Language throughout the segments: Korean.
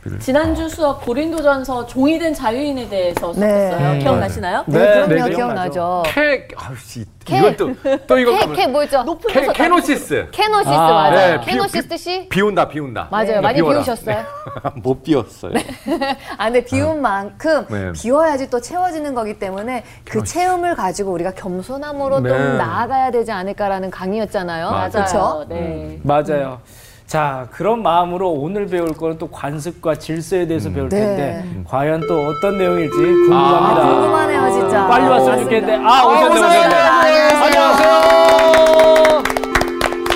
11. 지난주 수업 고린도전서 종이 된 자유인에 대해서 네. 수업했어요. 음. 기억나시나요? 네, 네, 그럼요. 네, 기억나죠. 캐, 아우씨, 캐. 이것도, 또 이거. 캐, 캐 뭐였죠? 높은 캐, 데서 캐노시스. 캐노시스 아, 맞아요. 네, 비- 캐노시스 비- 뜻이 비 온다, 비 온다. 맞아요. 네, 많이 비 오라. 비우셨어요? 네. 못 비웠어요. 아, 근데 비운 만큼 네. 비워야지 또 채워지는 거기 때문에 그 채움을 가지고 우리가 겸손함으로 네. 좀 나아가야 되지 않을까라는 강의였잖아요. 맞아요. 그렇죠? 네. 맞아요. 자, 그런 마음으로 오늘 배울 거는 또 관습과 질서에 대해서 배울 네. 텐데 과연 또 어떤 내용일지 궁금합니다. 아, 궁금하네요, 진짜. 빨리 왔으면. 좋겠는데. 아, 오셨네, 어서 오셨네. 오세요. 안녕하세요.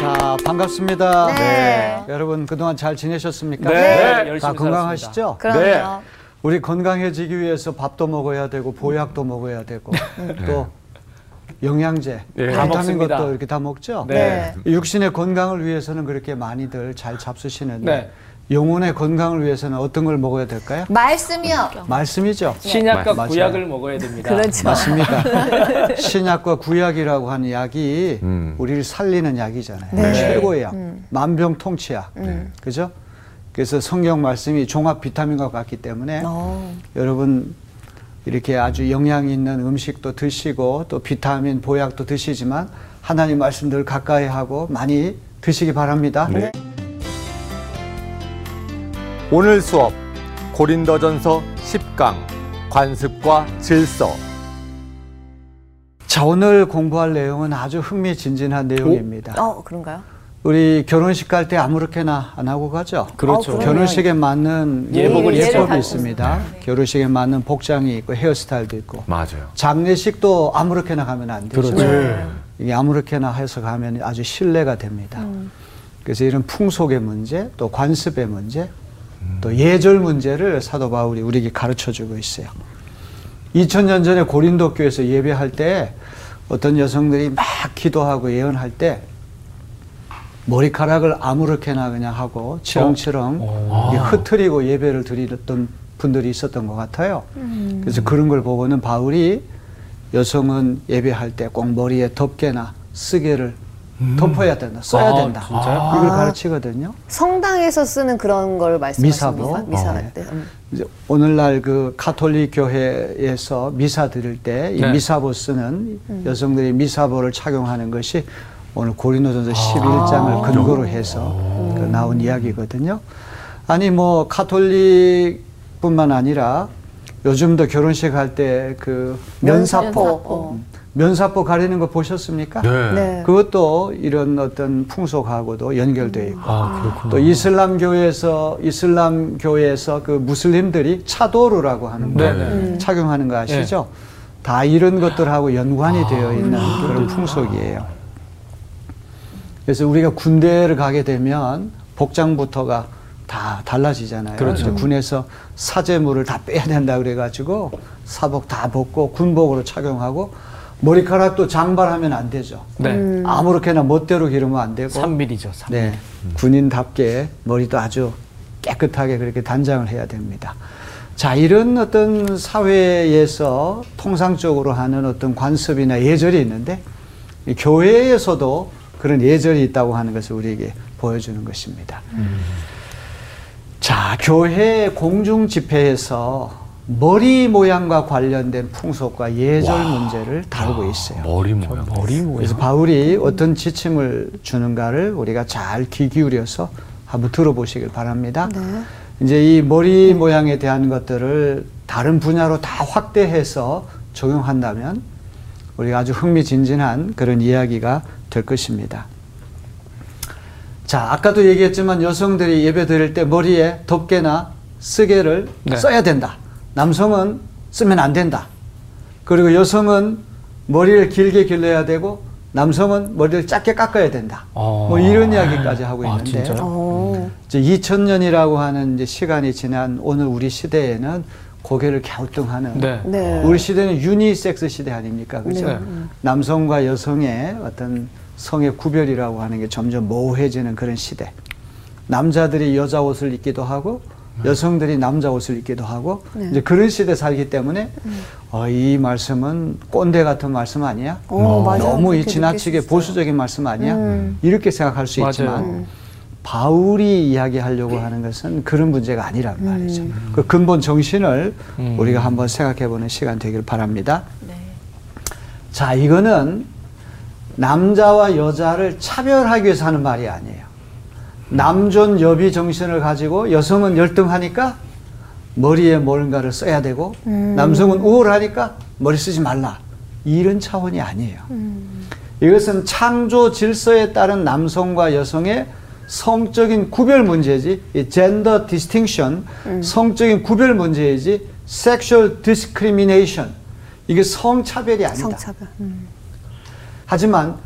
자, 반갑습니다. 네. 여러분 그동안 잘 지내셨습니까? 네, 열심히 다 건강하시죠? 그럼요. 네. 우리 건강해지기 위해서 밥도 먹어야 되고 보약도 먹어야 되고 또 영양제, 네. 다 비타민. 것도 이렇게 다 먹죠. 네. 육신의 건강을 위해서는 그렇게 많이들 잘 잡수시는데 네. 영혼의 건강을 위해서는 어떤 걸 먹어야 될까요? 말씀이요. 말씀이죠. 신약과 맞아요. 구약을 먹어야 됩니다. 그렇죠. 맞습니다. 신약과 구약이라고 하는 약이 음. 우리를 살리는 약이잖아요. 네. 최고의 약. 만병통치약. 그죠? 그래서 성경 말씀이 종합 비타민과 같기 때문에 어. 여러분 이렇게 아주 영양 있는 음식도 드시고 또 비타민 보약도 드시지만 하나님 말씀들 가까이 하고 많이 드시기 바랍니다. 네. 오늘 수업 고린도전서 10강 관습과 질서. 자, 오늘 공부할 내용은 아주 흥미진진한 내용입니다. 어, 그런가요? 우리 결혼식 갈 때 아무렇게나 안 하고 가죠. 그렇죠. 어, 그럼요. 결혼식에 맞는 예복을 예복이 입죠. 있습니다. 결혼식에 맞는 복장이 있고 헤어스타일도 있고 맞아요. 장례식도 아무렇게나 가면 안 되죠. 그렇죠. 네. 이게 아무렇게나 해서 가면 아주 신뢰가 됩니다. 그래서 이런 풍속의 문제, 또 관습의 문제, 또 예절 문제를 사도 바울이 우리에게 가르쳐 주고 있어요. 2000년 전에 고린도 교회에서 예배할 때 어떤 여성들이 막 기도하고 예언할 때 머리카락을 아무렇게나 그냥 하고 치렁치렁 이렇게 흐트리고 예배를 드리던 분들이 있었던 것 같아요. 그래서 그런 걸 보고는 바울이 여성은 예배할 때 꼭 머리에 덮개나 쓰개를 덮어야 된다, 써야 아, 된다. 진짜요? 이걸 가르치거든요. 성당에서 쓰는 그런 걸 말씀하십니까? 미사보? 미사할 어. 때. 음. 이제 오늘날 그 가톨릭 교회에서 미사 드릴 때이 네. 미사보 쓰는 여성들이 미사보를 착용하는 것이 오늘 고린도전서 11장을 근거로 해서 그 나온 이야기거든요. 아니 뭐 가톨릭뿐만 아니라 요즘도 결혼식 할 때 그 면사포 면사포. 음, 면사포 가리는 거 보셨습니까? 네. 네. 그것도 이런 어떤 풍속하고도 연결되어 있고 아, 그렇구나. 또 이슬람 교회에서 이슬람 교회에서 그 무슬림들이 차도르라고 하는 거 네, 네. 착용하는 거 아시죠? 다 이런 것들하고 연관이 아, 되어 있는 그런 풍속이에요. 그래서 우리가 군대를 가게 되면 복장부터가 다 달라지잖아요. 그렇죠. 군에서 사제물을 다 빼야 된다 그래가지고 사복 다 벗고 군복으로 착용하고 머리카락도 장발하면 안 되죠. 네. 아무렇게나 멋대로 기르면 안 되고 3mm죠, 3mm. 네, 군인답게 머리도 아주 깨끗하게 그렇게 단장을 해야 됩니다. 자, 이런 어떤 사회에서 통상적으로 하는 어떤 관습이나 예절이 있는데 이 교회에서도 그런 예절이 있다고 하는 것을 우리에게 보여주는 것입니다. 자, 교회 공중 집회에서 머리 모양과 관련된 풍속과 예절 문제를 다루고 있어요. 머리 모양. 머리 모양. 그래서 바울이 어떤 지침을 주는가를 우리가 잘 귀 기울여서 한번 들어보시길 바랍니다. 이제 이 머리 모양에 대한 것들을 다른 분야로 다 확대해서 적용한다면 우리가 아주 흥미진진한 그런 이야기가 될 것입니다. 자, 아까도 얘기했지만 여성들이 예배 드릴 때 머리에 덮개나 쓰개를 네. 써야 된다. 남성은 쓰면 안 된다. 그리고 여성은 머리를 길게 길러야 되고 남성은 머리를 짧게 깎아야 된다. 어. 뭐 이런 이야기까지 하고 아, 있는데 진짜요? 어. 이제 2000년이라고 하는 이제 시간이 지난 오늘 우리 시대에는 고개를 갸우뚱하는 네. 네. 우리 시대는 유니섹스 시대 아닙니까? 그죠? 네. 남성과 여성의 어떤 성의 구별이라고 하는 게 점점 모호해지는 그런 시대. 남자들이 여자 옷을 입기도 하고 여성들이 남자 옷을 입기도 하고 네. 이제 그런 시대 살기 때문에 어, 이 말씀은 꼰대 같은 말씀 아니야? 어, 맞아요. 너무 이 지나치게. 보수적인 말씀 아니야? 음. 이렇게 생각할 수 맞아요. 있지만 음. 바울이 이야기하려고 하는 것은 그런 문제가 아니란 말이죠. 그 근본 정신을 음. 우리가 한번 생각해 보는 시간 되길 바랍니다. 네. 자, 이거는 남자와 여자를 차별하기 위해서 하는 말이 아니에요. 남존 여비 정신을 가지고 여성은 열등하니까 머리에 뭔가를 써야 되고 남성은 우월하니까 머리 쓰지 말라. 이런 차원이 아니에요. 이것은 창조 질서에 따른 남성과 여성의 성적인 구별 문제지, 이 gender distinction, 성적인 구별 문제이지, sexual discrimination, 이게 성차별이 아니다. 성차별. 음. 하지만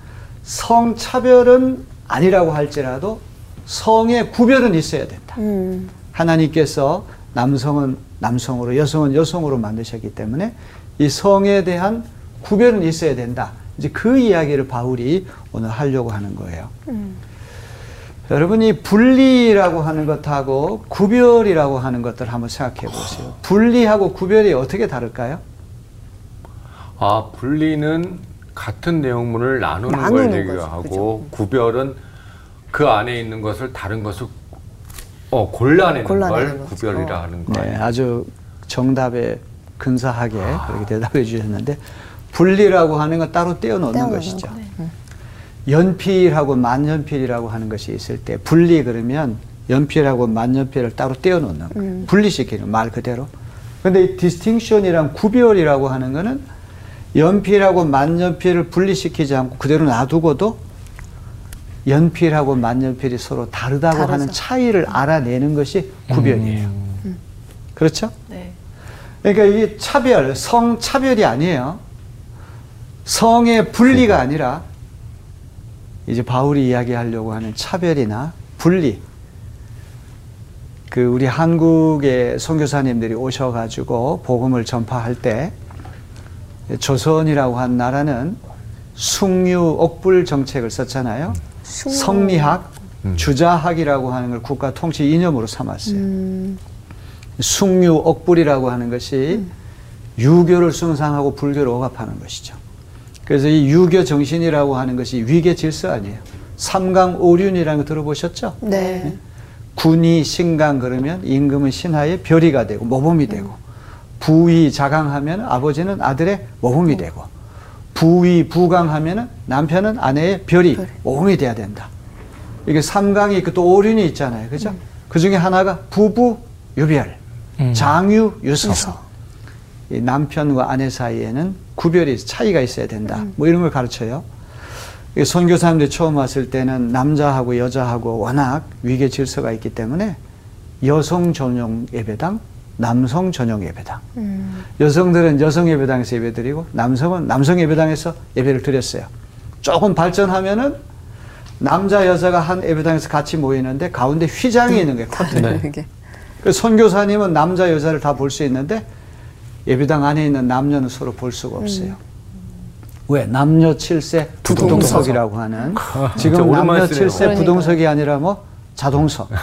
성차별은 아니라고 할지라도 성의 구별은 있어야 된다. 음. 하나님께서 남성은 남성으로, 여성은 여성으로 만드셨기 때문에 이 성에 대한 구별은 있어야 된다. 이제 그 이야기를 바울이 오늘 하려고 하는 거예요. 여러분이 분리라고 하는 것하고 구별이라고 하는 것들을 한번 생각해 보세요. 분리하고 구별이 어떻게 다를까요? 아, 분리는 같은 내용물을 나누는, 나누는 걸. 얘기하고 구별은 그 안에 있는 것을 다른 것을 어, 골라내는, 골라내는 걸 거죠. 구별이라 하는 거예요. 네, 아주 정답에 근사하게 그렇게 대답해 주셨는데 분리라고 하는 건 따로 떼어놓는 떼어놓는 것이죠. 거. 연필하고 만년필이라고 하는 것이 있을 때 분리 그러면 연필하고 만년필을 따로 떼어놓는 거예요. 분리시키는 말 그대로. 근데 이 distinction이랑 구별이라고 하는 거는 연필하고 만년필을 분리시키지 않고 그대로 놔두고도 연필하고 만년필이 서로 다르다고 다르죠. 하는 차이를 알아내는 것이 구별이에요. 그렇죠? 네. 그러니까 이게 차별, 성 차별이 아니에요. 성의 분리가 아니라 이제 바울이 이야기하려고 하는 차별이나 분리. 그 우리 한국의 선교사님들이 오셔가지고 복음을 전파할 때 조선이라고 한 나라는 숭유 억불 정책을 썼잖아요. 숭유. 성리학, 주자학이라고 하는 걸 국가 통치 이념으로 삼았어요. 음. 숭유 억불이라고 하는 것이 유교를 숭상하고 불교를 억압하는 것이죠. 그래서 이 유교 정신이라고 하는 것이 위계 질서 아니에요. 삼강 오륜이라는 거 들어보셨죠? 네. 군이 신강 그러면 임금은 신하의 별이가 되고 모범이 되고 부위 자강하면 아버지는 아들의 모범이 되고 부위 부강하면 남편은 아내의 별이. 모범이 돼야 된다. 이게 삼강이 있고 또 오륜이 있잖아요. 그죠? 그 중에 하나가 부부 유별, 음. 장유 유서. 이 남편과 아내 사이에는 구별이 차이가 있어야 된다. 뭐 이런 걸 가르쳐요. 이 선교사님들이 처음 왔을 때는 남자하고 여자하고 워낙 위계 질서가 있기 때문에 여성 전용 예배당, 남성 전용 예배당. 음. 여성들은 여성 예배당에서 예배드리고 남성은 남성 예배당에서 예배를 드렸어요. 조금 발전하면은 남자 여자가 한 예배당에서 같이 모이는데 가운데 휘장이 있는 거예요. 커튼. 네. 그 선교사님은 남자 여자를 다 볼 수 있는데 예배당 안에 있는 남녀는 서로 볼 수가 없어요. 왜? 남녀 칠세 부동석. 부동석이라고 하는 진짜 지금 남녀. 칠세. 부동석이 아니라 뭐 자동석.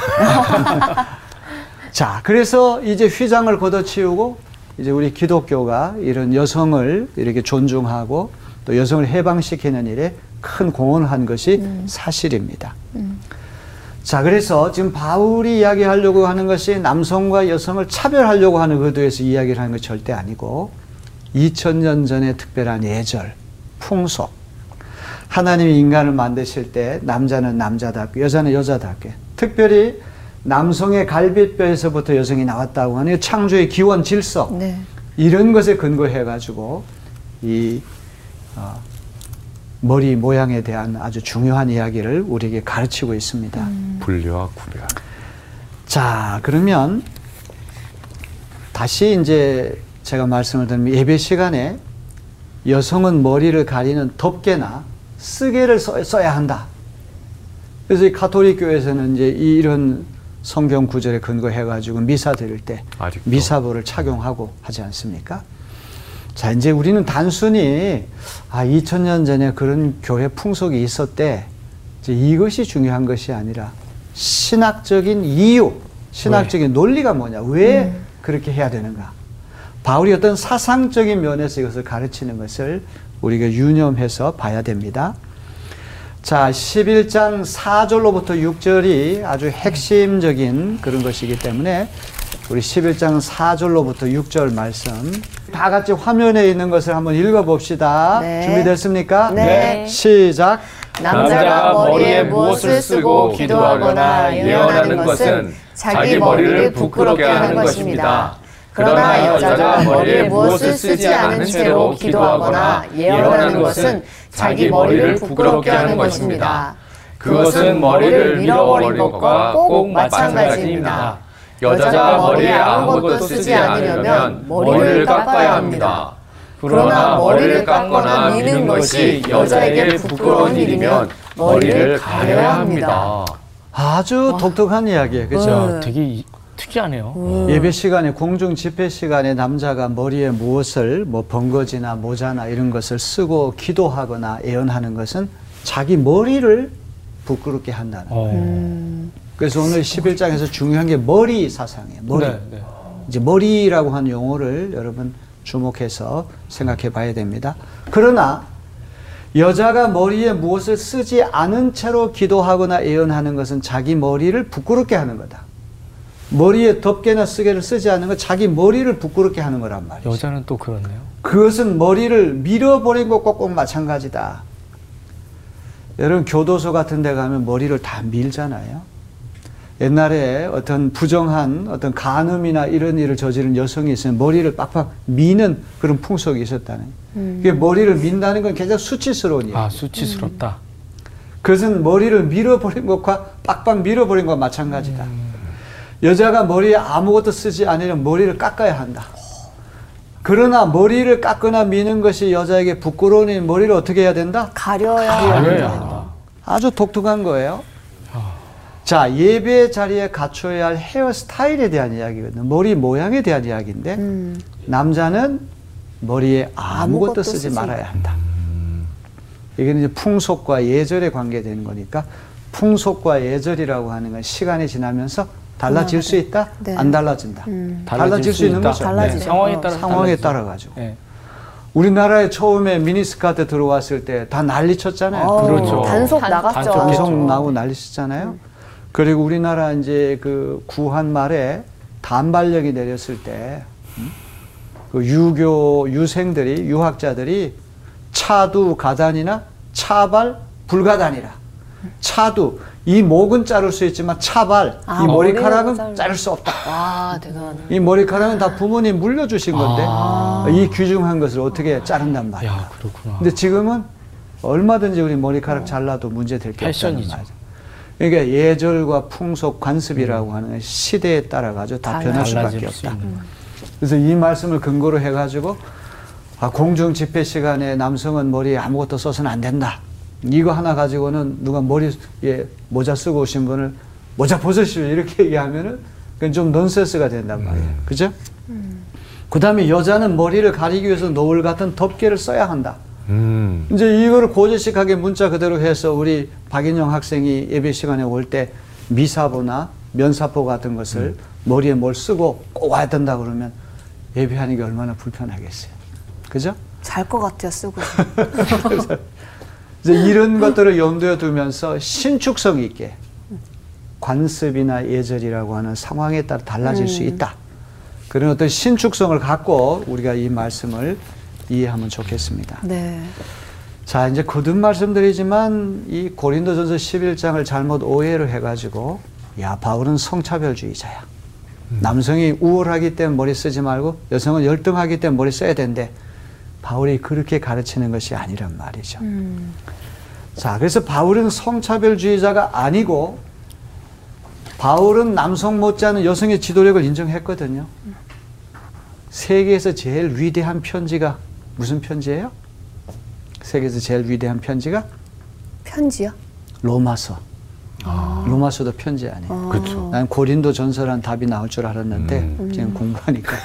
자, 그래서 이제 휘장을 걷어치우고 이제 우리 기독교가 이런 여성을 이렇게 존중하고 또 여성을 해방시키는 일에 큰 공헌을 한 것이 사실입니다. 자, 그래서 지금 바울이 이야기하려고 하는 것이 남성과 여성을 차별하려고 하는 의도에서 이야기를 하는 것 절대 아니고 2000년 전의 특별한 예절, 풍속. 하나님이 인간을 만드실 때 남자는 남자답게, 여자는 여자답게. 특별히 남성의 갈비뼈에서부터 여성이 나왔다고 하는 창조의 기원 질서. 네. 이런 것에 근거해 가지고 이 어, 머리 모양에 대한 아주 중요한 이야기를 우리에게 가르치고 있습니다. 분리와 구별. 자, 그러면 다시 이제 제가 말씀을 드리면 예배 시간에 여성은 머리를 가리는 덮개나 쓰개를 써, 써야 한다. 그래서 이 가톨릭 교회에서는 이제 이런 성경 구절에 근거해 가지고 미사 드릴 때 아직도. 미사복을 착용하고 하지 않습니까? 자, 이제 우리는 단순히 아, 2000년 전에 그런 교회 풍속이 있었대. 이제 이것이 중요한 것이 아니라 신학적인 이유, 신학적인 논리가 뭐냐? 왜 그렇게 해야 되는가? 바울이 어떤 사상적인 면에서 이것을 가르치는 것을 우리가 유념해서 봐야 됩니다. 자, 11장 4절로부터 6절이 아주 핵심적인 그런 것이기 때문에 우리 11장 4절로부터 6절 말씀 다 같이 화면에 있는 것을 한번 읽어 봅시다. 네. 준비됐습니까? 네. 시작. 남자가 머리에 무엇을 쓰고 기도하거나 예언하는 것은 자기 머리를 부끄럽게 하는 것입니다. 그러나 여자가 머리에 무엇을 쓰지 않은 채로 기도하거나 예언하는 것은 자기 머리를 부끄럽게 하는 것입니다. 그것은 머리를 밀어버린 것과 꼭 마찬가지입니다. 여자가 머리에 아무것도 쓰지 않으려면 머리를 깎아야 합니다. 그러나 머리를 깎거나 미는 것이 여자에게 부끄러운 일이면 머리를 가려야 합니다. 아주 독특한 이야기예요. 그죠? 야, 되게 이- 특이하네요. 예배 시간에 공중 집회 시간에 남자가 머리에 무엇을 뭐 번거지나 모자나 이런 것을 쓰고 기도하거나 예언하는 것은 자기 머리를 부끄럽게 한다는 거예요. 어. 그래서 오늘 11장에서 중요한 게 머리 사상이에요. 머리. 네, 네. 이제 머리라고 하는 용어를 여러분 주목해서 생각해 봐야 됩니다. 그러나 여자가 머리에 무엇을 쓰지 않은 채로 기도하거나 예언하는 것은 자기 머리를 부끄럽게 하는 거다. 머리에 덮개나 쓰개를 쓰지 않는 건 자기 머리를 부끄럽게 하는 거란 말이죠. 여자는 또 그렇네요. 그것은 머리를 밀어버린 것과 꼭 마찬가지다. 여러분 교도소 같은 데 가면 머리를 다 밀잖아요. 옛날에 어떤 부정한 어떤 간음이나 이런 일을 저지른 여성이 있으면 머리를 빡빡 미는 그런 풍속이 있었다는 거예요. 그게 머리를 민다는 건 굉장히 수치스러운 일이에요. 아, 수치스럽다. 그것은 머리를 밀어버린 것과 빡빡 밀어버린 것과 마찬가지다. 여자가 머리에 아무것도 쓰지 않으면 머리를 깎아야 한다. 그러나 머리를 깎거나 미는 것이 여자에게 부끄러운 일, 머리를 어떻게 해야 된다? 가려야 가려야. 한다. 아주 독특한 거예요. 자, 예배 자리에 갖춰야 할 헤어스타일에 대한 이야기거든요. 머리 모양에 대한 이야기인데, 음. 남자는 머리에 아무것도, 아무것도 쓰지 쓰지 말아야 한다. 이게 이제 풍속과 예절에 관계되는 거니까, 풍속과 예절이라고 하는 건 시간이 지나면서 달라질 수 있다? 네. 안 달라진다. 음. 달라질 수 있는. 거죠. 네, 상황에 어. 따라 상황에 따라 가지고. 네. 우리나라에 처음에 미니스커트 들어왔을 때 다 난리 쳤잖아요. 어, 그렇죠. 단속 단- 나갔죠. 단속 나고 난리 쳤잖아요. 그리고 우리나라 이제 그 구한 말에 단발령이 내렸을 때, 음? 그 유교 유생들이 유학자들이 차두 가단이나 차발 불가단이라. 차두 이 목은 자를 수 있지만 차발 아, 이 머리카락은 자를 수 없다. 와 대단하네. 이 머리카락은 다 부모님 물려주신 건데 이 귀중한 것을 어떻게 자른단 말이야. 야, 그렇구나. 근데 지금은 얼마든지 우리 머리카락 잘라도 문제 될 게 없다는. 말이죠. 그러니까 예절과 풍속, 관습이라고 하는 건 시대에 따라 가지고 다 변할 수밖에 없다. 있는. 그래서 이 말씀을 근거로 해가지고 아, 공중 집회 시간에 남성은 머리에 아무것도 써서는 안 된다. 이거 하나 가지고는 누가 머리에 모자 쓰고 오신 분을 모자 벗으시오 이렇게 얘기하면은 그건 좀 넌센스가 된단 말이에요. 그죠? 그 다음에 여자는 머리를 가리기 위해서 노을 같은 덮개를 써야 한다. 음. 이제 이거를 고지식하게 문자 그대로 해서 우리 박인영 학생이 예배 시간에 올 때 미사보나 면사포 같은 것을 머리에 뭘 쓰고 꼭 와야 된다 그러면 예배하는 게 얼마나 불편하겠어요. 그죠? 잘 것 같아요 쓰고. 이제 이런 것들을 염두에 두면서 신축성 있게 관습이나 예절이라고 하는 상황에 따라 달라질 수 있다. 그런 어떤 신축성을 갖고 우리가 이 말씀을 이해하면 좋겠습니다. 네. 자, 이제 거듭 말씀드리지만 이 고린도전서 11장을 잘못 오해를 해가지고 야 바울은 성차별주의자야. 남성이 우월하기 때문에 머리 쓰지 말고 여성은 열등하기 때문에 머리 써야 된대. 바울이 그렇게 가르치는 것이 아니란 말이죠. 음. 자, 그래서 바울은 성차별주의자가 아니고 바울은 남성 못지않은 여성의 지도력을 인정했거든요. 세계에서 제일 위대한 편지가 무슨 편지예요? 세계에서 제일 위대한 편지가 편지요? 로마서. 로마서도 편지 아니에요. 그렇죠. 난 고린도 전서란 답이 나올 줄 알았는데 음. 지금 공부하니까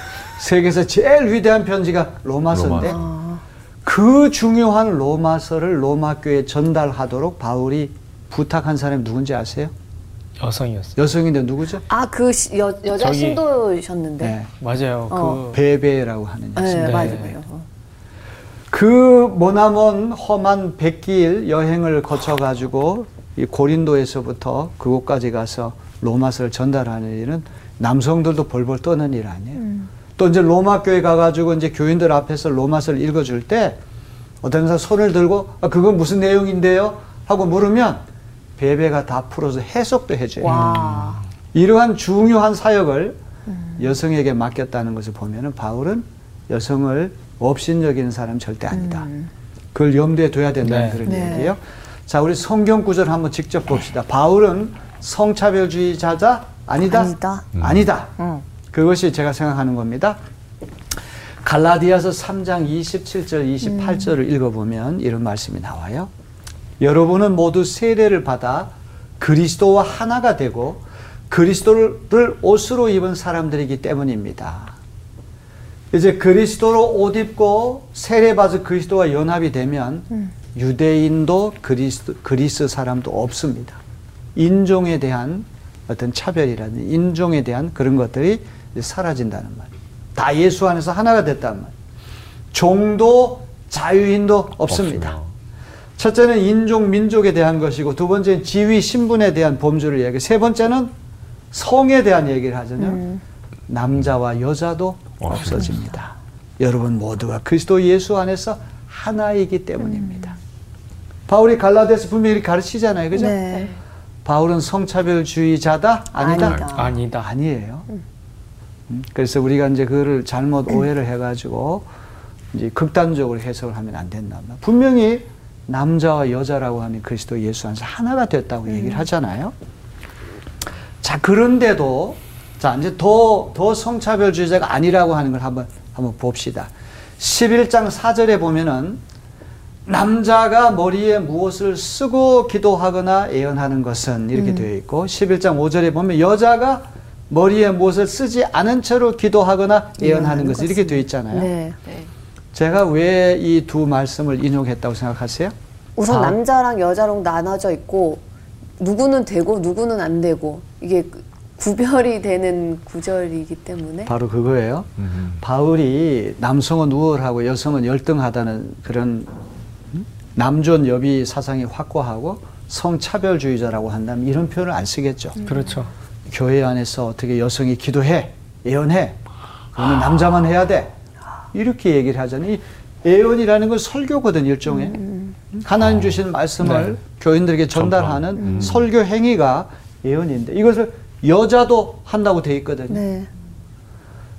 세계에서 제일 위대한 편지가 로마서인데 로마서. 그 중요한 로마서를 로마 교회에 전달하도록 바울이 부탁한 사람이 누군지 아세요? 여성이었어요. 여성인데 누구죠? 아 그 여자 저기- 신도셨는데. 네. 맞아요. 어. 그 베베라고 하는 여성. 네, 네. 맞아요. 그그 머나먼 험한 백길 여행을 거쳐 가지고 이 고린도에서부터 그곳까지 가서 로마서를 전달하는 일은 남성들도 벌벌 떠는 일 아니에요. 또 이제 로마 교회 가가지고 이제 교인들 앞에서 로마서를 읽어줄 때 어떤 사람 손을 들고 아, 그건 무슨 내용인데요? 하고 물으면 베베가 다 풀어서 해석도 해줘요. 와. 이러한 중요한 사역을 여성에게 맡겼다는 것을 보면은 바울은 여성을 업신여기는 사람 절대 아니다. 그걸 염두에 둬야 된다는 네. 그런 네. 얘기예요. 자, 우리 성경 구절 한번 직접 봅시다. 바울은 성차별주의자자 아니다. 아니다. 아니다. 응. 그것이 제가 생각하는 겁니다. 갈라디아서 3장 27절, 28절을 읽어보면 이런 말씀이 나와요. 여러분은 모두 세례를 받아 그리스도와 하나가 되고 그리스도를 옷으로 입은 사람들이기 때문입니다. 이제 그리스도로 옷 입고 세례 받아 그리스도와 연합이 되면 유대인도 그리스, 그리스 사람도 없습니다. 인종에 대한 어떤 차별이라든 인종에 대한 그런 것들이 사라진다는 말. 다 예수 안에서 하나가 됐단 말. 종도 자유인도 없습니다. 없습니다. 첫째는 인종 민족에 대한 것이고 두 번째는 지위 신분에 대한 범주를 얘기. 세 번째는 성에 대한 얘기를 하잖아요. 남자와 여자도 없어집니다. 여러분 모두가 그리스도 예수 안에서 하나이기 때문입니다. 바울이 갈라디아서 분명히 이렇게 가르치잖아요. 그죠? 네. 바울은 성차별주의자다? 아니다? 아니다. 아니다. 아니에요. 음, 그래서 우리가 이제 그거를 잘못 오해를 해가지고 이제 극단적으로 해석을 하면 안 말이야. 분명히 남자와 여자라고 하는 그리스도 예수 안에서 하나가 됐다고 얘기를 하잖아요. 자, 그런데도 자, 이제 더, 더 성차별주의자가 아니라고 하는 걸 한번, 한번 봅시다. 11장 4절에 보면은 남자가 머리에 무엇을 쓰고 기도하거나 예언하는 것은 이렇게 되어 있고 11장 5절에 보면 여자가 머리에 무엇을 쓰지 않은 채로 기도하거나 예언하는 것은 이렇게 되어 있잖아요. 네. 네. 제가 왜 이 두 말씀을 인용했다고 생각하세요? 우선 바- 남자랑 여자로 나눠져 있고 누구는 되고 누구는 안 되고 이게 그- 구별이 되는 구절이기 때문에 바로 그거예요. 음. 바울이 남성은 우월하고 여성은 열등하다는 그런 음? 남존 여비 사상이 확고하고 성차별주의자라고 한다면 이런 표현을 안 쓰겠죠. 그렇죠. 교회 안에서 어떻게 여성이 기도해, 예언해, 그거는 남자만 해야 돼. 이렇게 얘기를 하잖아요. 이 예언이라는 건 설교거든 일종의 하나님 주신 말씀을 네. 교인들에게 전달하는 설교 행위가 예언인데 이것을 여자도 한다고 돼 있거든요. 네.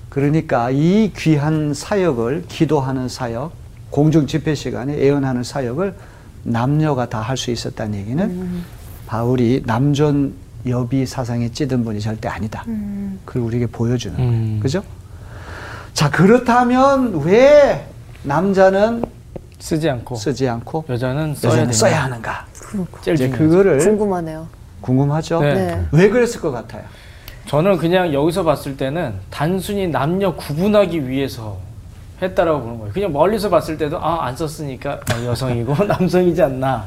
그러니까 이 귀한 사역을 기도하는 사역, 공중 집회 시간에 예언하는 사역을 남녀가 다 할 수 있었다는 얘기는 바울이 남존 여비 사상에 찌든 분이 절대 아니다. 그걸 우리에게 보여주는 거예요. 음. 그죠? 자, 그렇다면 왜 남자는 쓰지 않고 쓰지 않고 여자는 써야 여자는. 써야 하는가? 이제. 그거를 궁금하네요. 궁금하죠? 네. 네. 왜 그랬을 것 같아요? 저는 그냥 여기서 봤을 때는 단순히 남녀 구분하기 위해서 했다라고 보는 거예요. 그냥 멀리서 봤을 때도 아 안 썼으니까 아, 여성이고 남성이지 않나.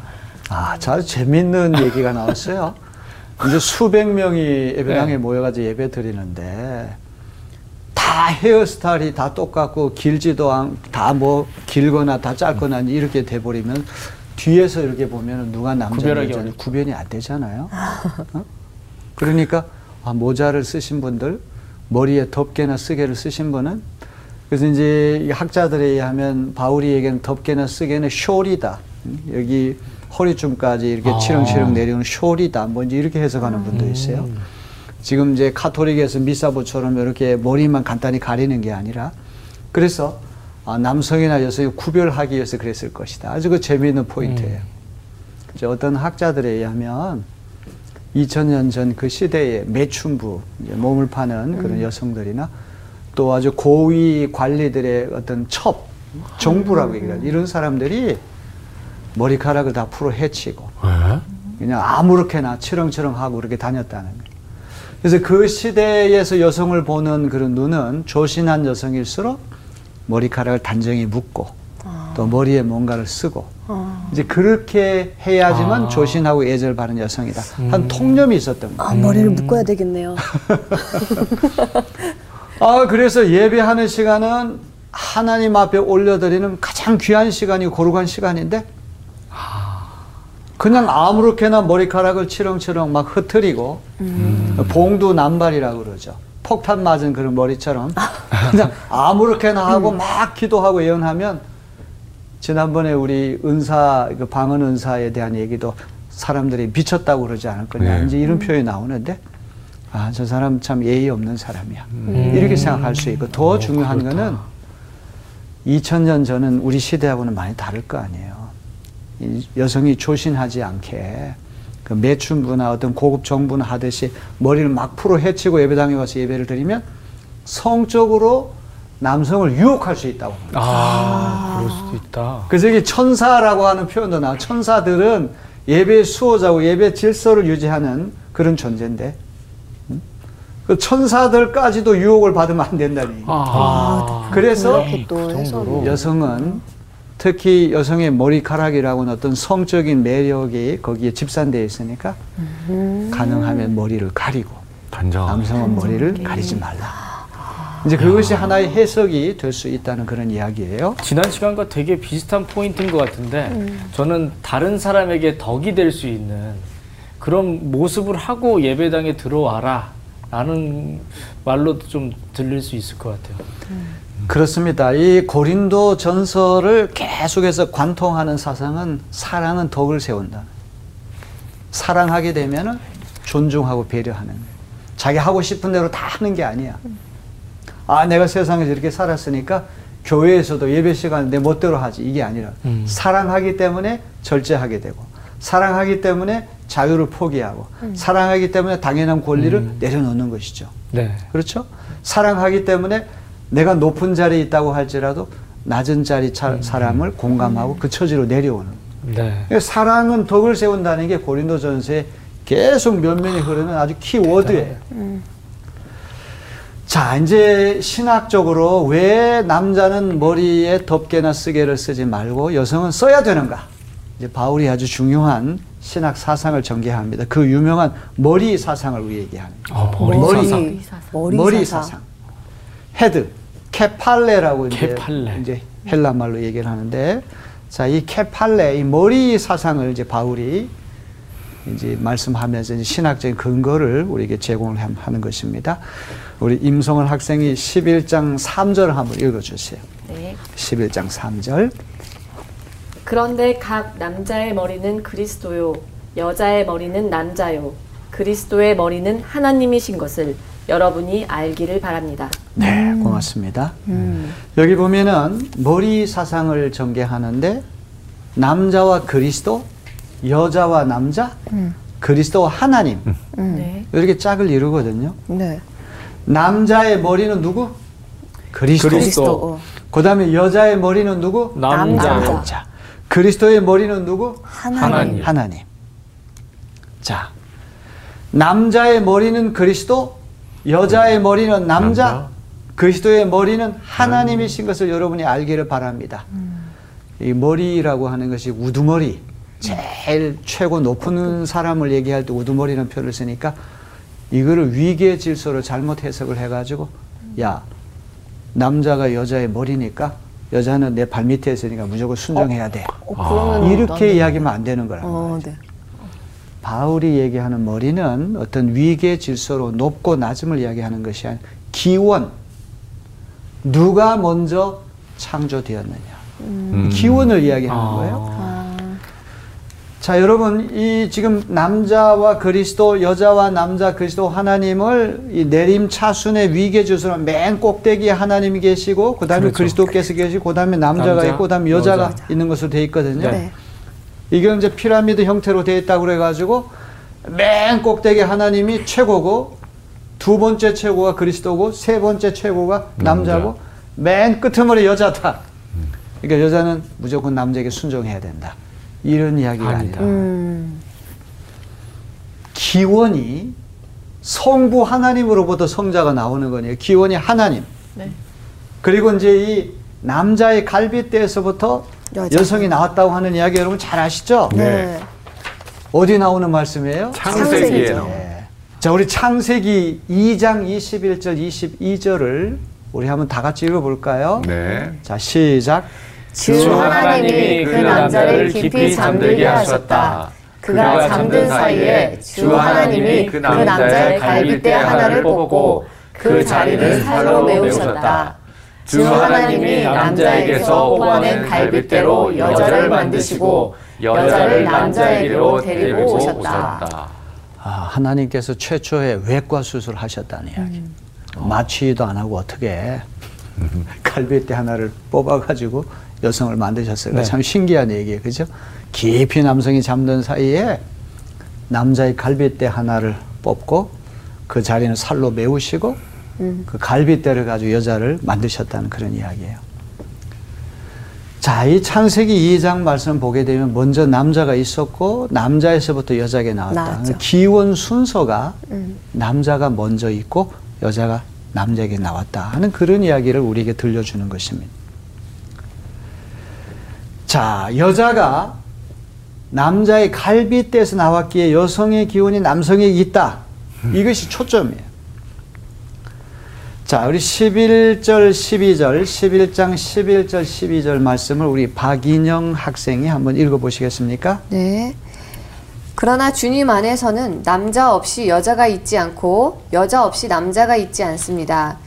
아, 잘 재밌는 얘기가 나왔어요. 이제 수백 명이 예배당에 네. 모여가지고 예배 드리는데 다 헤어스타일이 다 똑같고 길지도 않, 다 뭐 길거나 다 짧거나 이렇게 돼버리면 뒤에서 이렇게 보면 누가 남자 구별하기 여자 어렵죠. 구별이 안 되잖아요. 어? 그러니까 아, 모자를 쓰신 분들 머리에 덮개나 쓰개를 쓰신 분은 그래서 이제 이 학자들에 의하면 바울이 얘기하는 덮개나 쓰개는 숄이다. 음, 여기 허리춤까지 이렇게 아. 치렁치렁 내려오는 숄이다. 뭐 이제 이렇게 해석하는 분도 있어요. 지금 이제 카톨릭에서 미사부처럼 이렇게 머리만 간단히 가리는 게 아니라 그래서 아, 남성이나 여성이 구별하기 위해서 그랬을 것이다. 아주 그 재미있는 포인트예요. 이제 어떤 학자들에 의하면 2000년 전 그 시대에 매춘부 몸을 파는 그런 여성들이나 또 아주 고위 관리들의 어떤 첩 정부라고 얘기하죠. 이런 사람들이 머리카락을 다 풀어 헤치고 왜? 그냥 아무렇게나 치렁치렁 하고 그렇게 다녔다는 거예요. 그래서 그 시대에서 여성을 보는 그런 눈은 조신한 여성일수록 머리카락을 단정히 묶고 또 머리에 뭔가를 쓰고 이제 그렇게 해야지만 아. 조신하고 예절 바른 여성이다. 한 통념이 있었던 거예요. 아 머리를 묶어야 되겠네요. 아, 그래서 예배하는 시간은 하나님 앞에 올려드리는 가장 귀한 시간이 거룩한 시간인데 그냥 아무렇게나 머리카락을 치렁치렁 막 흐트리고 봉두 남발이라고 그러죠. 폭탄 맞은 그런 머리처럼. 그냥 아무렇게나 하고 막 기도하고 예언하면 지난번에 우리 은사 그 방언 은사에 대한 얘기도 사람들이 미쳤다고 그러지 않을 거냐 네. 이제 이런 표현이 나오는데 아 저 사람 참 예의 없는 사람이야. 이렇게 생각할 수 있고 더 중요한 거는 2000년 전은 우리 시대하고는 많이 다를 거 아니에요. 이 여성이 조신하지 않게 그 매춘부나 어떤 고급 정부나 하듯이 머리를 막 풀어 헤치고 예배당에 와서 예배를 드리면 성적으로 남성을 유혹할 수 있다고. 아, 그럴 수도 있다. 그래서 이게 천사라고 하는 표현도 나와. 천사들은 예배 수호자고 예배 질서를 유지하는 그런 존재인데, 음? 그 천사들까지도 유혹을 받으면 안 된다니. 아, 그래서 그렇게 또 그. 여성은 특히 여성의 머리카락이라고는 어떤 성적인 매력이 거기에 집산되어 있으니까 가능하면 머리를 가리고 단정하게. 남성은 머리를 가리지 말라. 이제 그것이 하나의 해석이 될 수 있다는 그런 이야기예요. 지난 시간과 되게 비슷한 포인트인 것 같은데 저는 다른 사람에게 덕이 될 수 있는 그런 모습을 하고 예배당에 들어와라 라는 말로도 좀 들릴 수 있을 것 같아요. 그렇습니다. 이 고린도 전설을 계속해서 관통하는 사상은 사랑은 덕을 세운다. 사랑하게 되면은 존중하고 배려하는. 자기 하고 싶은 대로 다 하는 게 아니야. 아, 내가 세상에서 이렇게 살았으니까 교회에서도 예배 시간 내 멋대로 하지. 이게 아니라 음. 사랑하기 때문에 절제하게 되고 사랑하기 때문에 자유를 포기하고 사랑하기 때문에 당연한 권리를 내려놓는 것이죠. 네. 그렇죠? 사랑하기 때문에 내가 높은 자리에 있다고 할지라도 낮은 자리 차- 사람을 공감하고 그 처지로 내려오는. 네. 그러니까 사랑은 덕을 세운다는 게 고린도전서에 계속 면면이 흐르는 아주 키워드예요. 자, 이제 신학적으로 왜 남자는 머리에 덮개나 쓰개를 쓰지 말고 여성은 써야 되는가? 이제 바울이 아주 중요한 신학 사상을 전개합니다. 그 유명한 머리 사상을 얘기하는 거예요. 아, 머리, 머리. 사상. 머리 사상. 머리 사상. head, κεφαλή라고 이제, κεφαλή. 이제 헬라 말로 얘기를 하는데, 자, 이 κεφαλή, 이 머리 사상을 이제 바울이 이제 말씀하면서 이제 신학적인 근거를 우리에게 제공을 함- 하는 것입니다. 우리 임성원 학생이 11장 3절을 한번 읽어주세요. 네. 11장 3절. 그런데 각 남자의 머리는 그리스도요, 여자의 머리는 남자요. 그리스도의 머리는 하나님이신 것을 여러분이 알기를 바랍니다. 네, 고맙습니다. 여기 보면은 머리 사상을 전개하는데 남자와 그리스도, 여자와 남자, 그리스도와 하나님 네. 이렇게 짝을 이루거든요. 네. 남자의 머리는 누구? 그리스도. 그리스도. 그다음에 여자의 머리는 누구? 남자. 남자. 남자. 그리스도의 머리는 누구? 하나님. 하나님. 자, 남자의 머리는 그리스도, 여자의 머리는 남자, 남자. 그리스도의 머리는 하나님이신 것을 여러분이 알기를 바랍니다. 이 머리라고 하는 것이 우두머리, 제일 최고 높은 사람을 얘기할 때 우두머리라는 표현을 쓰니까 이거를 위계 질서로 잘못 해석을 해가지고 야 남자가 여자의 머리니까 여자는 내 발 밑에 있으니까 무조건 순종해야 돼. 어, 그러면 이렇게 이야기하면 안 되는 거란 어, 말이죠. 네. 바울이 얘기하는 머리는 어떤 위계 질서로 높고 낮음을 이야기하는 것이 아니라 기원. 누가 먼저 창조되었느냐. 음. 기원을 이야기하는 아. 거예요. 자, 여러분, 이 지금 남자와 그리스도, 여자와 남자 그리스도 하나님을 이 내림 차순의 위계 질서로 맨 꼭대기에 하나님이 계시고, 그 다음에 그렇죠. 그리스도께서 계시고, 그 다음에 남자가 남자, 있고, 그 다음에 여자가 여자. 있는 것으로 되어 있거든요. 네. 이게 이제 피라미드 형태로 되어 있다고 그래가지고 맨 꼭대기 하나님이 최고고 두 번째 최고가 그리스도고 세 번째 최고가 남자고 맨 끝머리 여자다. 그러니까 여자는 무조건 남자에게 순종해야 된다. 이런 이야기가 아니다. 음. 기원이 성부 하나님으로부터 성자가 나오는 거네요. 기원이 하나님. 네. 그리고 이제 이 남자의 갈비뼈에서부터 여자. 여성이 나왔다고 하는 이야기 여러분 잘 아시죠? 네. 어디 나오는 말씀이에요? 창세기에 창세기죠. 나온. 자, 우리 창세기 2장 21절, 22절을 우리 한번 다 같이 읽어볼까요? 네. 자, 시작. 주 하나님이 그 남자를 깊이 잠들게 하셨다. 그가 잠든 사이에 주 하나님이 그 남자의 갈빗대 하나를 뽑고 그 자리를 살로 메우셨다. 주 하나님이 남자에게서 뽑아낸 갈빗대로 여자를 만드시고 여자를 남자에게로 데리고 오셨다. 아, 하나님께서 최초의 외과 수술을 하셨다는 이야기. 마취도 안 하고 어떻게 갈비뼈 하나를 뽑아가지고 여성을 만드셨어요. 네. 참 신기한 얘기예요. 그죠? 깊이 남성이 잠든 사이에 남자의 갈비뼈 하나를 뽑고 그 자리는 살로 메우시고 그 갈비뼈를 가지고 여자를 만드셨다는 그런 이야기예요. 자, 이 창세기 2장 말씀 보게 되면 먼저 남자가 있었고 남자에서부터 여자가 나왔다. 나왔죠. 기원 순서가 남자가 먼저 있고 여자가 남자에게 나왔다 하는 그런 이야기를 우리에게 들려주는 것입니다. 자, 여자가 남자의 갈빗대에서 나왔기에 여성의 기운이 남성에게 있다. 이것이 초점이에요. 자, 우리 11절, 12절, 11장 11절, 12절 말씀을 우리 박인영 학생이 한번 읽어보시겠습니까? 네. 그러나 주님 안에서는 남자 없이 여자가 있지 않고 여자 없이 남자가 있지 않습니다.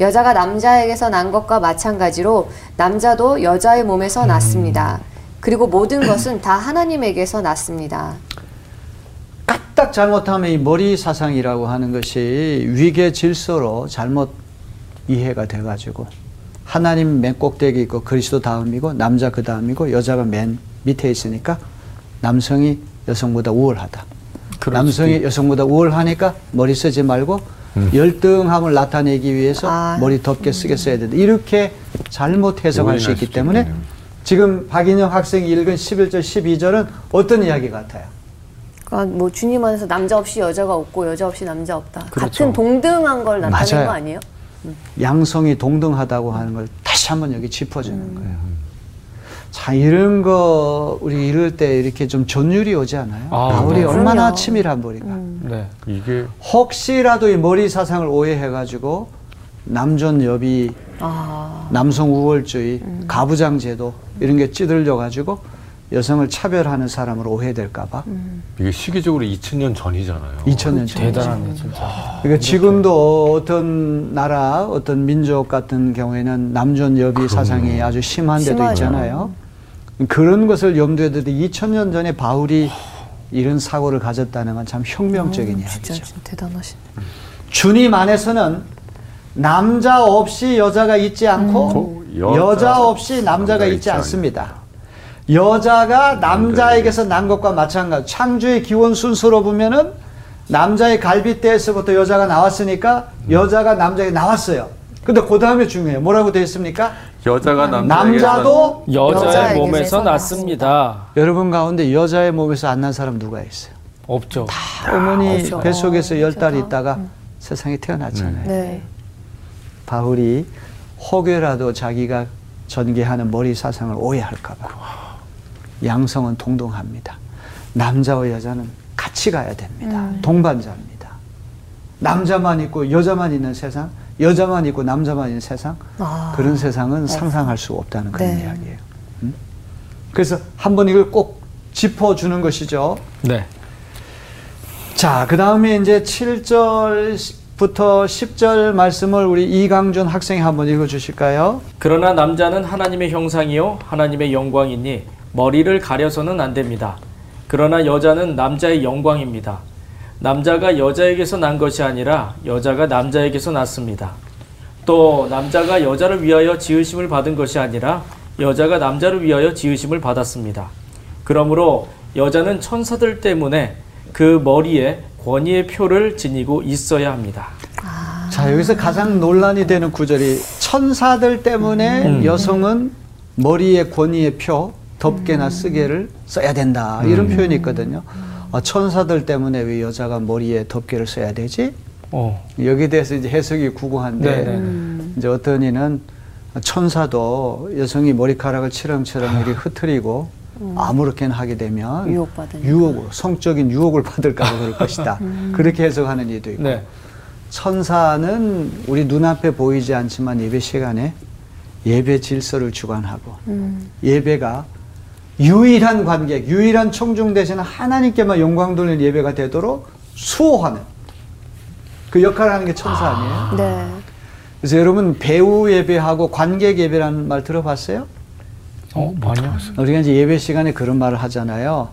여자가 남자에게서 난 것과 마찬가지로 남자도 여자의 몸에서 났습니다. 그리고 모든 것은 다 하나님에게서 났습니다. 까딱 잘못하면 이 머리 사상이라고 하는 것이 위계 질서로 잘못 이해가 돼가지고 하나님 맨 꼭대기 있고 그리스도 다음이고 남자 그 다음이고 여자가 맨 밑에 있으니까 남성이 여성보다 우월하다. 남성이 있- 여성보다 우월하니까 머리 쓰지 말고 열등함을 나타내기 위해서 아. 머리 덮게 쓰게 써야 된다. 이렇게 잘못 해석할 수 있기 때문에 있겠네요. 지금 박인영 학생이 읽은 11절 12절은 어떤 이야기 같아요? 그러니까 뭐 주님 안에서 남자 없이 여자가 없고 여자 없이 남자 없다. 그렇죠. 같은 동등한 걸 나타낸 맞아요. 거 아니에요? 양성이 동등하다고 하는 걸 다시 한번 여기 짚어주는 거예요. 자, 이런 거 우리 이럴 때 이렇게 좀 전율이 오지 않아요? 아, 바울이 네. 얼마나. 치밀한 머리가. 네. 이게 혹시라도 이 머리 사상을 오해해가지고 남존 여비, 아, 남성 우월주의, 가부장 제도 이런 게 찌들려가지고 여성을 차별하는 사람으로 오해될까봐 이게 시기적으로 2000년 전이잖아요. 2000년 전. 대단하네 진짜. 그러니까 지금도 어떤 나라, 어떤 민족 같은 경우에는 남존 여비 사상이 아주 심한 데도 심하죠. 있잖아요. 그런 것을 염두에 두되 2000년 전에 바울이 이런 사고를 가졌다는 건 참 혁명적인 진짜, 이야기죠. 진짜 대단하시네. 주님 안에서는 남자 없이 여자가 있지 않고 음. 여자 여자 없이 남자가 남자가 있지 있지 않습니다. 여자가 남자에게서 난 것과 마찬가지. 창조의 기원 순서로 보면은 남자의 갈빗대에서부터 여자가 나왔으니까 여자가 남자에게 나왔어요. 근데 그 다음에 중요해요. 뭐라고 되어 있습니까? 여자가 남자에게서 남자도 여자의 몸에서 났습니다. 여러분 가운데 여자의 몸에서 안 난 사람 누가 있어요? 없죠. 어머니 없죠. 뱃속에서 열 달. 있다가 세상에 태어났잖아요. 네. 바울이 혹여라도 자기가 전개하는 머리 사상을 오해할까봐 양성은 동등합니다. 남자와 여자는 같이 가야 됩니다. 동반자입니다. 남자만 있고 여자만 있는 세상, 여자만 있고 남자만 있는 세상, 아. 그런 세상은 상상할 수 없다는 그런 네. 이야기예요. 음? 그래서 한 번 이걸 꼭 짚어주는 것이죠. 네. 자, 그 다음에 이제 7절 부터 10절 말씀을 우리 이강준 학생이 한번 읽어 주실까요? 그러나 남자는 하나님의 형상이요 하나님의 영광이니 머리를 가려서는 안 됩니다. 그러나 여자는 남자의 영광입니다. 남자가 여자에게서 난 것이 아니라 여자가 남자에게서 났습니다. 또 남자가 여자를 위하여 지으심을 받은 것이 아니라 여자가 남자를 위하여 지으심을 받았습니다. 그러므로 여자는 천사들 때문에 그 머리에 권위의 표를 지니고 있어야 합니다. 자, 여기서 가장 논란이 되는 구절이 천사들 때문에 음. 여성은 머리에 권위의 표, 덮개나 쓰개를 써야 된다. 이런 표현이 있거든요. 어, 천사들 때문에 왜 여자가 머리에 덮개를 써야 되지? 어. 여기에 대해서 이제 해석이 구구한데 네네. 이제 어떤 이는 천사도 여성이 머리카락을 치렁치렁 이렇게 흐트리고 아무렇게나 하게 되면. 유혹으로 성적인 유혹을 받을까 봐 그럴 것이다. 그렇게 해석하는 이도 있고 네. 천사는 우리 눈앞에 보이지 않지만 예배 시간에 예배 질서를 주관하고 음. 예배가 유일한 관객, 유일한 청중 되시는 하나님께만 영광 돌리는 예배가 되도록 수호하는 그 역할을 하는 게 천사 아니에요? 네. 그래서 여러분 배우 예배하고 관객 예배라는 말 들어봤어요? 어, 많이요. 우리가 이제 예배 시간에 그런 말을 하잖아요.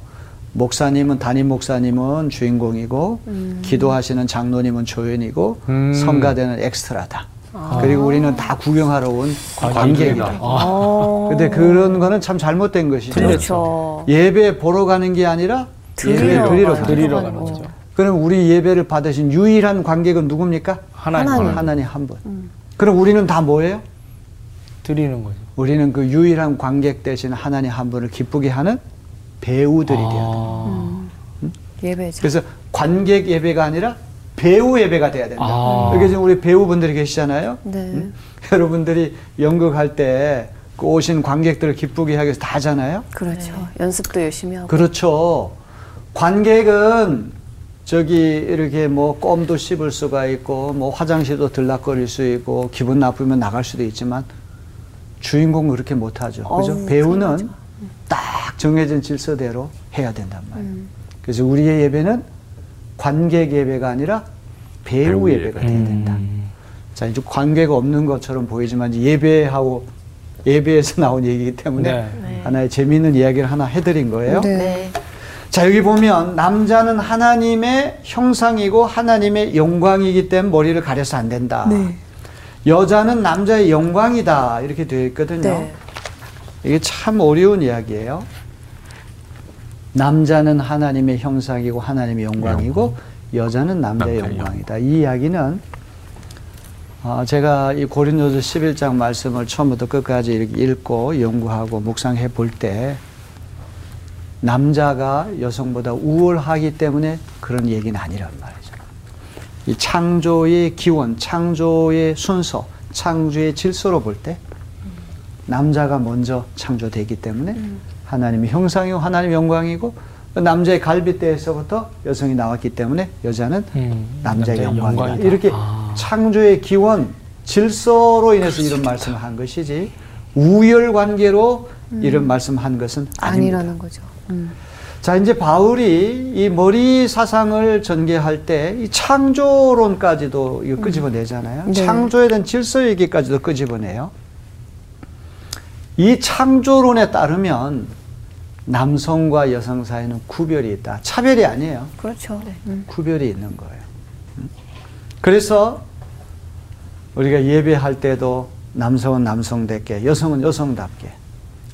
목사님은 담임 목사님은 주인공이고 기도하시는 장로님은 조연이고 음. 성가대는 엑스트라다. 그리고 우리는 다 구경하러 온 관객이다. 어. 근데 그런 거는 참 잘못된 것이죠. 그렇죠. 예배 보러 가는 게 아니라 예배 드리러 가는 드리러 거죠. 그럼 우리 예배를 받으신 유일한 관객은 누굽니까? 하나님, 하나님. 하나님 한 분. 그럼 우리는 다 뭐예요? 드리는 거죠. 우리는 그 유일한 관객 대신 하나님 한 분을 기쁘게 하는 배우들이 돼야 돼요. 아, 예배죠. 그래서 관객 예배가 아니라 배우 예배가 돼야 된다. 아. 여기 지금 우리 배우분들이 계시잖아요. 네. 여러분들이 연극할 때 그 오신 관객들을 기쁘게 하기 위해서 다 하잖아요. 그렇죠. 연습도 열심히 하고. 그렇죠. 관객은 저기 이렇게 뭐 껌도 씹을 수가 있고 뭐 화장실도 들락거릴 수 있고 기분 나쁘면 나갈 수도 있지만 주인공은 그렇게 못하죠. 그죠? 어우, 배우는 딱 정해진 질서대로 해야 된단 말이에요. 음. 그래서 우리의 예배는 관객 예배가 아니라 배우 배우 예배가 예배. 돼야 된다. 음. 자, 이제 관계가 없는 것처럼 보이지만 예배하고 예배에서 나온 얘기이기 때문에 네. 하나의 재미있는 이야기를 하나 해드린 거예요. 네. 자, 여기 보면 남자는 하나님의 형상이고 하나님의 영광이기 때문에 머리를 가려서 안 된다. 네. 여자는 남자의 영광이다. 이렇게 되어 있거든요. 네. 이게 참 어려운 이야기예요. 남자는 하나님의 형상이고 하나님의 영광이고 여자는 남자의 영광이다. 이 이야기는 아, 제가 이 고린도서 11장 말씀을 처음부터 끝까지 읽고 연구하고 묵상해 볼 때 남자가 여성보다 우월하기 때문에 그런 얘기는 아니란 말이죠. 이 창조의 기원, 창조의 순서, 창조의 질서로 볼 때 남자가 먼저 창조되기 때문에 하나님의 형상이고 하나님의 영광이고 남자의 갈빗대에서부터 여성이 나왔기 때문에 여자는 음, 남자의 남자의 영광이다. 영광이다. 이렇게 아. 창조의 기원, 질서로 인해서 이런 말씀을 한 것이지 우열 관계로 이런 말씀한 것은 아닙니다. 아니라는 거죠. 음. 자, 이제 바울이 이 머리 사상을 전개할 때 이 창조론까지도 이거 끄집어내잖아요. 네. 창조에 대한 질서 얘기까지도 끄집어내요. 이 창조론에 따르면 남성과 여성 사이는 구별이 있다. 차별이 아니에요. 그렇죠. 음. 구별이 있는 거예요. 음. 그래서 우리가 예배할 때도 남성은 남성답게, 여성은 여성답게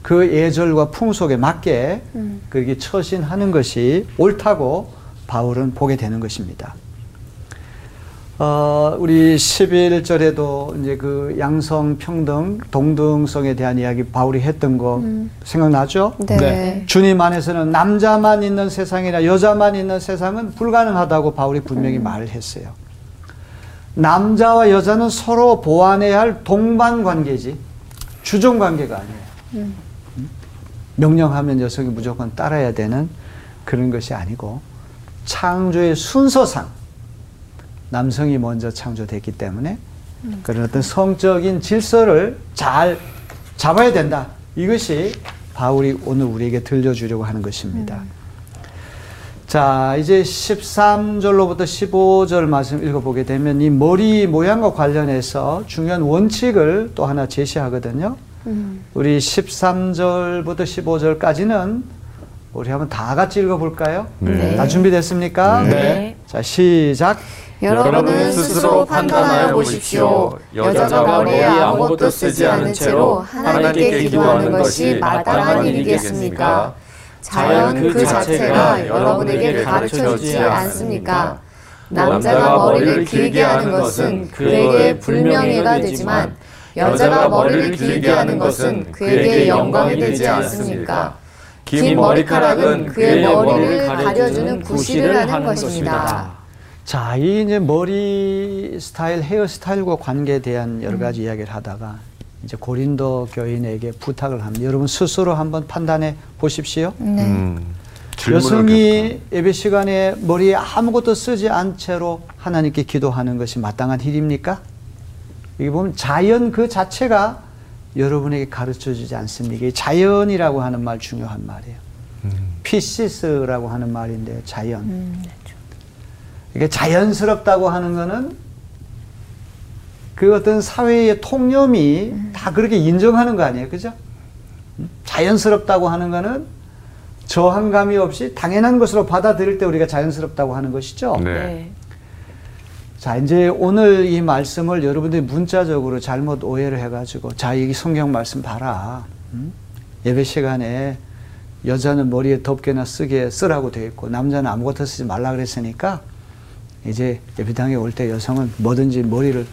그 예절과 풍속에 맞게 음. 그렇게 처신하는 것이 옳다고 바울은 보게 되는 것입니다. 어, 우리 11절에도 이제 그 양성 평등, 동등성에 대한 이야기 바울이 했던 거 생각나죠? 네. 네. 주님 안에서는 남자만 있는 세상이나 여자만 있는 세상은 불가능하다고 바울이 분명히 말을 했어요. 남자와 여자는 서로 보완해야 할 동반 관계지 주종 관계가 아니에요. 음? 명령하면 여성이 무조건 따라야 되는 그런 것이 아니고 창조의 순서상 남성이 먼저 창조됐기 때문에 그런 어떤 성적인 질서를 잘 잡아야 된다. 이것이 바울이 오늘 우리에게 들려주려고 하는 것입니다. 자, 이제 13절로부터 15절 말씀 읽어보게 되면 이 머리 모양과 관련해서 중요한 원칙을 또 하나 제시하거든요. 음. 우리 13절부터 15절까지는 우리 한번 다 같이 읽어볼까요? 네. 다 준비됐습니까? 네. 자, 시작. 여러분은 스스로 판단하여 보십시오. 여자가 머리에 아무것도 쓰지 않은 채로 하나님께 기도하는 것이 마땅한 일이겠습니까? 자연 그 자체가 여러분에게 가르쳐 주지 않습니까? 남자가 머리를 길게 하는 것은 그에게 불명예가 되지만 여자가 머리를 길게 하는 것은 그에게 영광이 되지 않습니까? 긴 머리카락은 그의 머리를 가려주는 구실을 하는 것입니다. 자, 이 이제 머리 스타일, 헤어 스타일과 관계에 대한 여러 가지 이야기를 하다가 이제 고린도 교인에게 부탁을 합니다. 여러분 스스로 한번 판단해 보십시오. 네. 음. 여성이 예배 시간에 머리에 아무것도 쓰지 않은 채로 하나님께 기도하는 것이 마땅한 일입니까? 이게 보면 자연 그 자체가 여러분에게 가르쳐 주지 않습니까? 이 자연이라고 하는 말 중요한 말이에요. φύσις라고 하는 말인데요. 자연. 이게 자연스럽다고 하는 거는 그 어떤 사회의 통념이 다 그렇게 인정하는 거 아니에요. 그죠? 음? 자연스럽다고 하는 거는 저항감이 없이 당연한 것으로 받아들일 때 우리가 자연스럽다고 하는 것이죠. 네. 자, 이제 오늘 이 말씀을 여러분들이 문자적으로 잘못 오해를 해가지고, 자, 이 성경 말씀 봐라. 음? 예배 시간에 여자는 머리에 덮개나 쓰게 쓰라고 되어 있고, 남자는 아무것도 쓰지 말라 그랬으니까, 이제 예배당에 올 때 여성은 뭐든지 머리를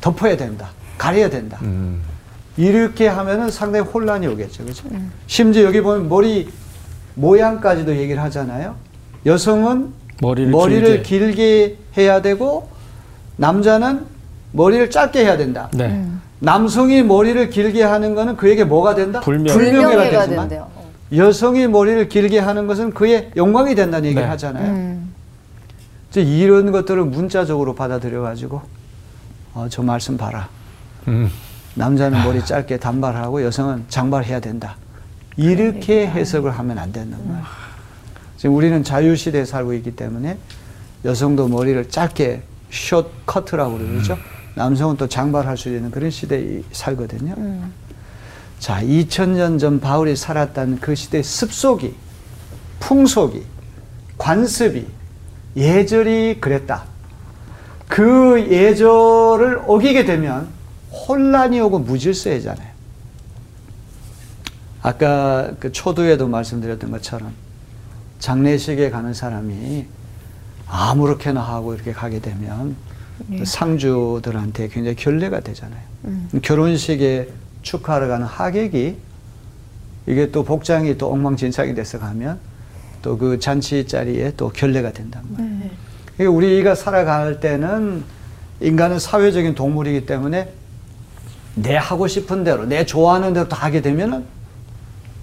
덮어야 된다. 가려야 된다. 음. 이렇게 하면은 상당히 혼란이 오겠죠. 그죠? 심지어 여기 보면 머리 모양까지도 얘기를 하잖아요. 여성은 머리를, 머리를 길게. 길게 해야 되고 남자는 머리를 짧게 해야 된다. 네. 남성이 머리를 길게 하는 거는 그에게 뭐가 된다? 불명. 불명예가 불명예가 되지만 된대요. 어. 여성이 머리를 길게 하는 것은 그의 영광이 된다는 얘기를 네. 하잖아요. 음. 이제 이런 것들을 문자적으로 받아들여 가지고 어, 저 말씀 봐라. 음. 남자는 머리 짧게 단발하고 여성은 장발해야 된다. 이렇게 해석을 하면 안 된단 말이에요. 지금 우리는 자유시대에 살고 있기 때문에 여성도 머리를 짧게 숏 커트라고 그러죠. 남성은 또 장발할 수 있는 그런 시대에 살거든요. 자, 2000년 전 바울이 살았던 그 시대의 습속이, 풍속이, 관습이, 예절이 그랬다. 그 예절을 어기게 되면 혼란이 오고 무질서해잖아요. 아까 그 초두에도 말씀드렸던 것처럼 장례식에 가는 사람이 아무렇게나 하고 이렇게 가게 되면 그 상주들한테 굉장히 결례가 되잖아요. 결혼식에 축하하러 가는 하객이 이게 또 복장이 또 엉망진창이 돼서 가면 또 그 잔치 자리에 또 결례가 된단 말이에요. 그러니까 우리가 살아갈 때는 인간은 사회적인 동물이기 때문에 내 하고 싶은 대로, 내 좋아하는 대로 다 하게 되면은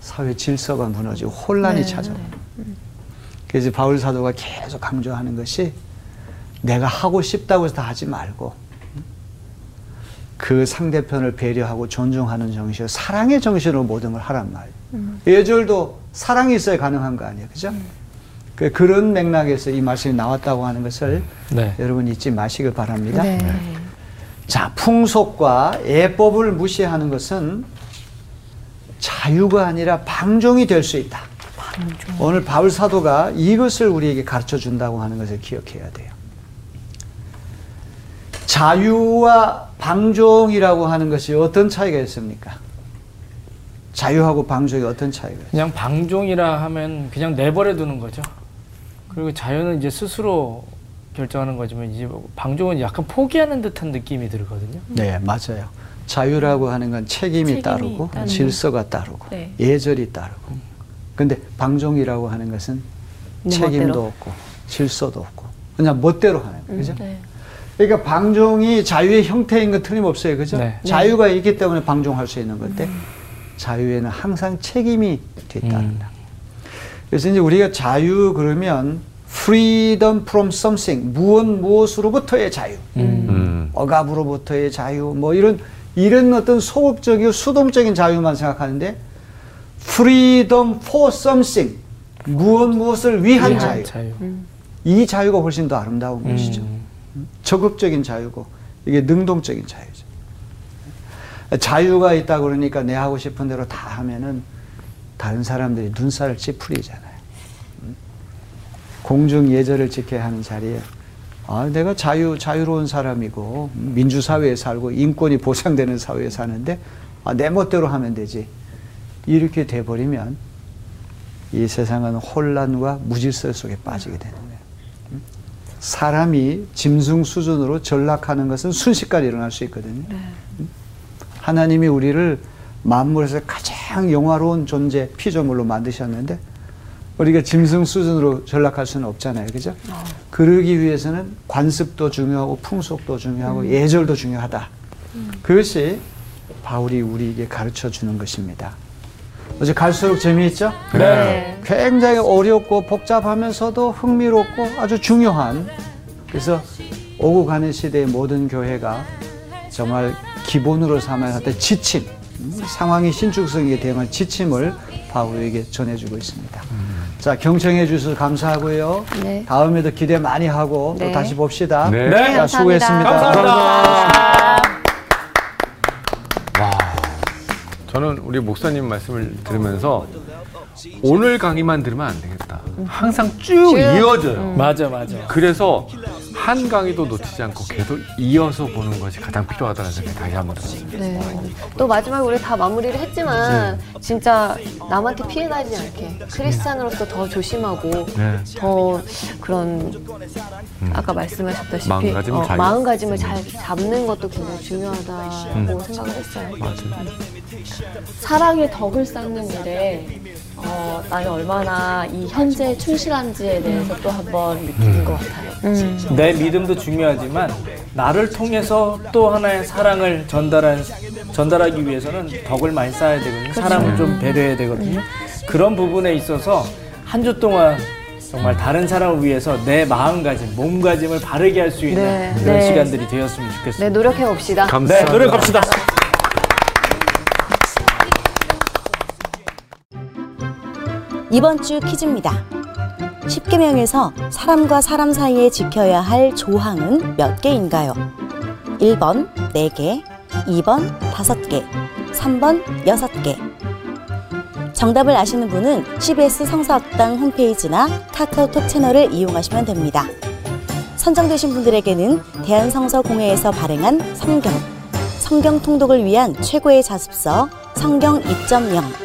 사회 질서가 무너지고 혼란이 찾아와요. 그래서 바울 사도가 계속 강조하는 것이 내가 하고 싶다고 해서 다 하지 말고 그 상대편을 배려하고 존중하는 정신, 사랑의 정신으로 모든 걸 하란 말이에요. 예절도 사랑이 있어야 가능한 거 아니에요. 그죠? 그 그런 맥락에서 이 말씀이 나왔다고 하는 것을 네. 여러분 잊지 마시길 바랍니다. 네. 자, 풍속과 예법을 무시하는 것은 자유가 아니라 방종이 될 수 있다. 오늘 바울 사도가 이것을 우리에게 가르쳐 준다고 하는 것을 기억해야 돼요. 자유와 방종이라고 하는 것이 어떤 차이가 있습니까? 자유하고 방종이 어떤 차이가 있어요? 그냥 방종이라 하면 그냥 내버려 두는 거죠. 그리고 자유는 이제 스스로 결정하는 거지만 이제 뭐 방종은 약간 포기하는 듯한 느낌이 들거든요. 네, 맞아요. 자유라고 하는 건 책임이, 책임이 따르고 따르고. 질서가 따르고 네. 예절이 따르고. 근데 방종이라고 하는 것은 내 책임도 멋대로. 없고 질서도 없고 그냥 멋대로 하는 거예요. 그죠? 네. 그러니까 방종이 자유의 형태인 건 틀림없어요. 그죠? 네. 자유가 있기 때문에 방종할 수 있는 건데 자유에는 항상 책임이 뒤따른다. 그래서 이제 우리가 자유 그러면 freedom from something 무엇 무엇으로부터의 자유. 음. 억압으로부터의 자유 뭐 이런 이런 어떤 소극적이고 수동적인 자유만 생각하는데 freedom for something 무엇 무엇을 위한 위한 자유. 자유. 이 자유가 훨씬 더 아름다운 것이죠. 음. 적극적인 자유고 이게 능동적인 자유죠. 자유가 있다 그러니까 내 하고 싶은 대로 다 하면은 다른 사람들이 눈살을 찌푸리잖아요. 음? 공중 예절을 지켜야 하는 자리에 아 내가 자유 자유로운 사람이고 민주 사회에 살고 인권이 보장되는 사회에 사는데 아, 내 멋대로 하면 되지 이렇게 돼 버리면 이 세상은 혼란과 무질서 속에 빠지게 되는 거예요. 음? 사람이 짐승 수준으로 전락하는 것은 순식간에 일어날 수 있거든요. 음? 하나님이 우리를 만물에서 가장 영화로운 존재, 피조물로 만드셨는데 우리가 짐승 수준으로 전락할 수는 없잖아요. 그죠? 그러기 위해서는 관습도 중요하고 풍속도 중요하고 예절도 중요하다. 그것이 바울이 우리에게 가르쳐 주는 것입니다. 어제 갈수록 재미있죠? 네. 굉장히 어렵고 복잡하면서도 흥미롭고 아주 중요한 그래서 오고 가는 시대의 모든 교회가 정말 기본으로 삼아야 할 때 지침 음, 상황이 신축성에 대응한 지침을 바울에게 전해주고 있습니다. 자 경청해 주셔서 감사하고요. 네. 다음에도 기대 많이 하고 네. 또 다시 봅시다. 네. 네, 자, 수고했습니다. 감사합니다. 저는 우리 목사님 말씀을 들으면서 오늘 강의만 들으면 안 되겠다. 항상 쭉 이어져요. 맞아, 맞아. 그래서 한 강의도 놓치지 않고 계속 이어서 보는 것이 가장 필요하다는 생각이 다시 한번 들었습니다. 네. 또 마지막에 우리 다 마무리를 했지만 진짜 남한테 피해 가지 않게 크리스찬으로서 더 조심하고 네. 더 그런 아까 말씀하셨다시피 어, 마음가짐을 잘- 마음가짐을 잘 잡는 것도 굉장히 중요하다고 생각을 했어요. 사랑의 덕을 쌓는 일에 어, 나는 얼마나 이 현재에 충실한지에 대해서 또 한번 느끼는 것 같아요. 내 믿음도 중요하지만 나를 통해서 또 하나의 사랑을 전달한 전달하기 위해서는 덕을 많이 쌓아야 되거든요. 사람을 좀 배려해야 되거든요. 그런 부분에 있어서 한 주 동안 정말 다른 사람을 위해서 내 마음가짐, 몸가짐을 바르게 할 수 있는 네, 그런 네. 시간들이 되었으면 네, 좋겠습니다. 노력해 봅시다. 네, 감사합니다. 노력합시다. 이번 주 퀴즈입니다. 10계명에서 사람과 사람 사이에 지켜야 할 조항은 몇 개인가요? 1번 4개, 2번 5개, 3번 6개. 정답을 아시는 분은 CBS 성서학당 홈페이지나 카카오톡 채널을 이용하시면 됩니다. 선정되신 분들에게는 대한성서공회에서 발행한 성경, 성경 통독을 위한 최고의 자습서 성경 2.0,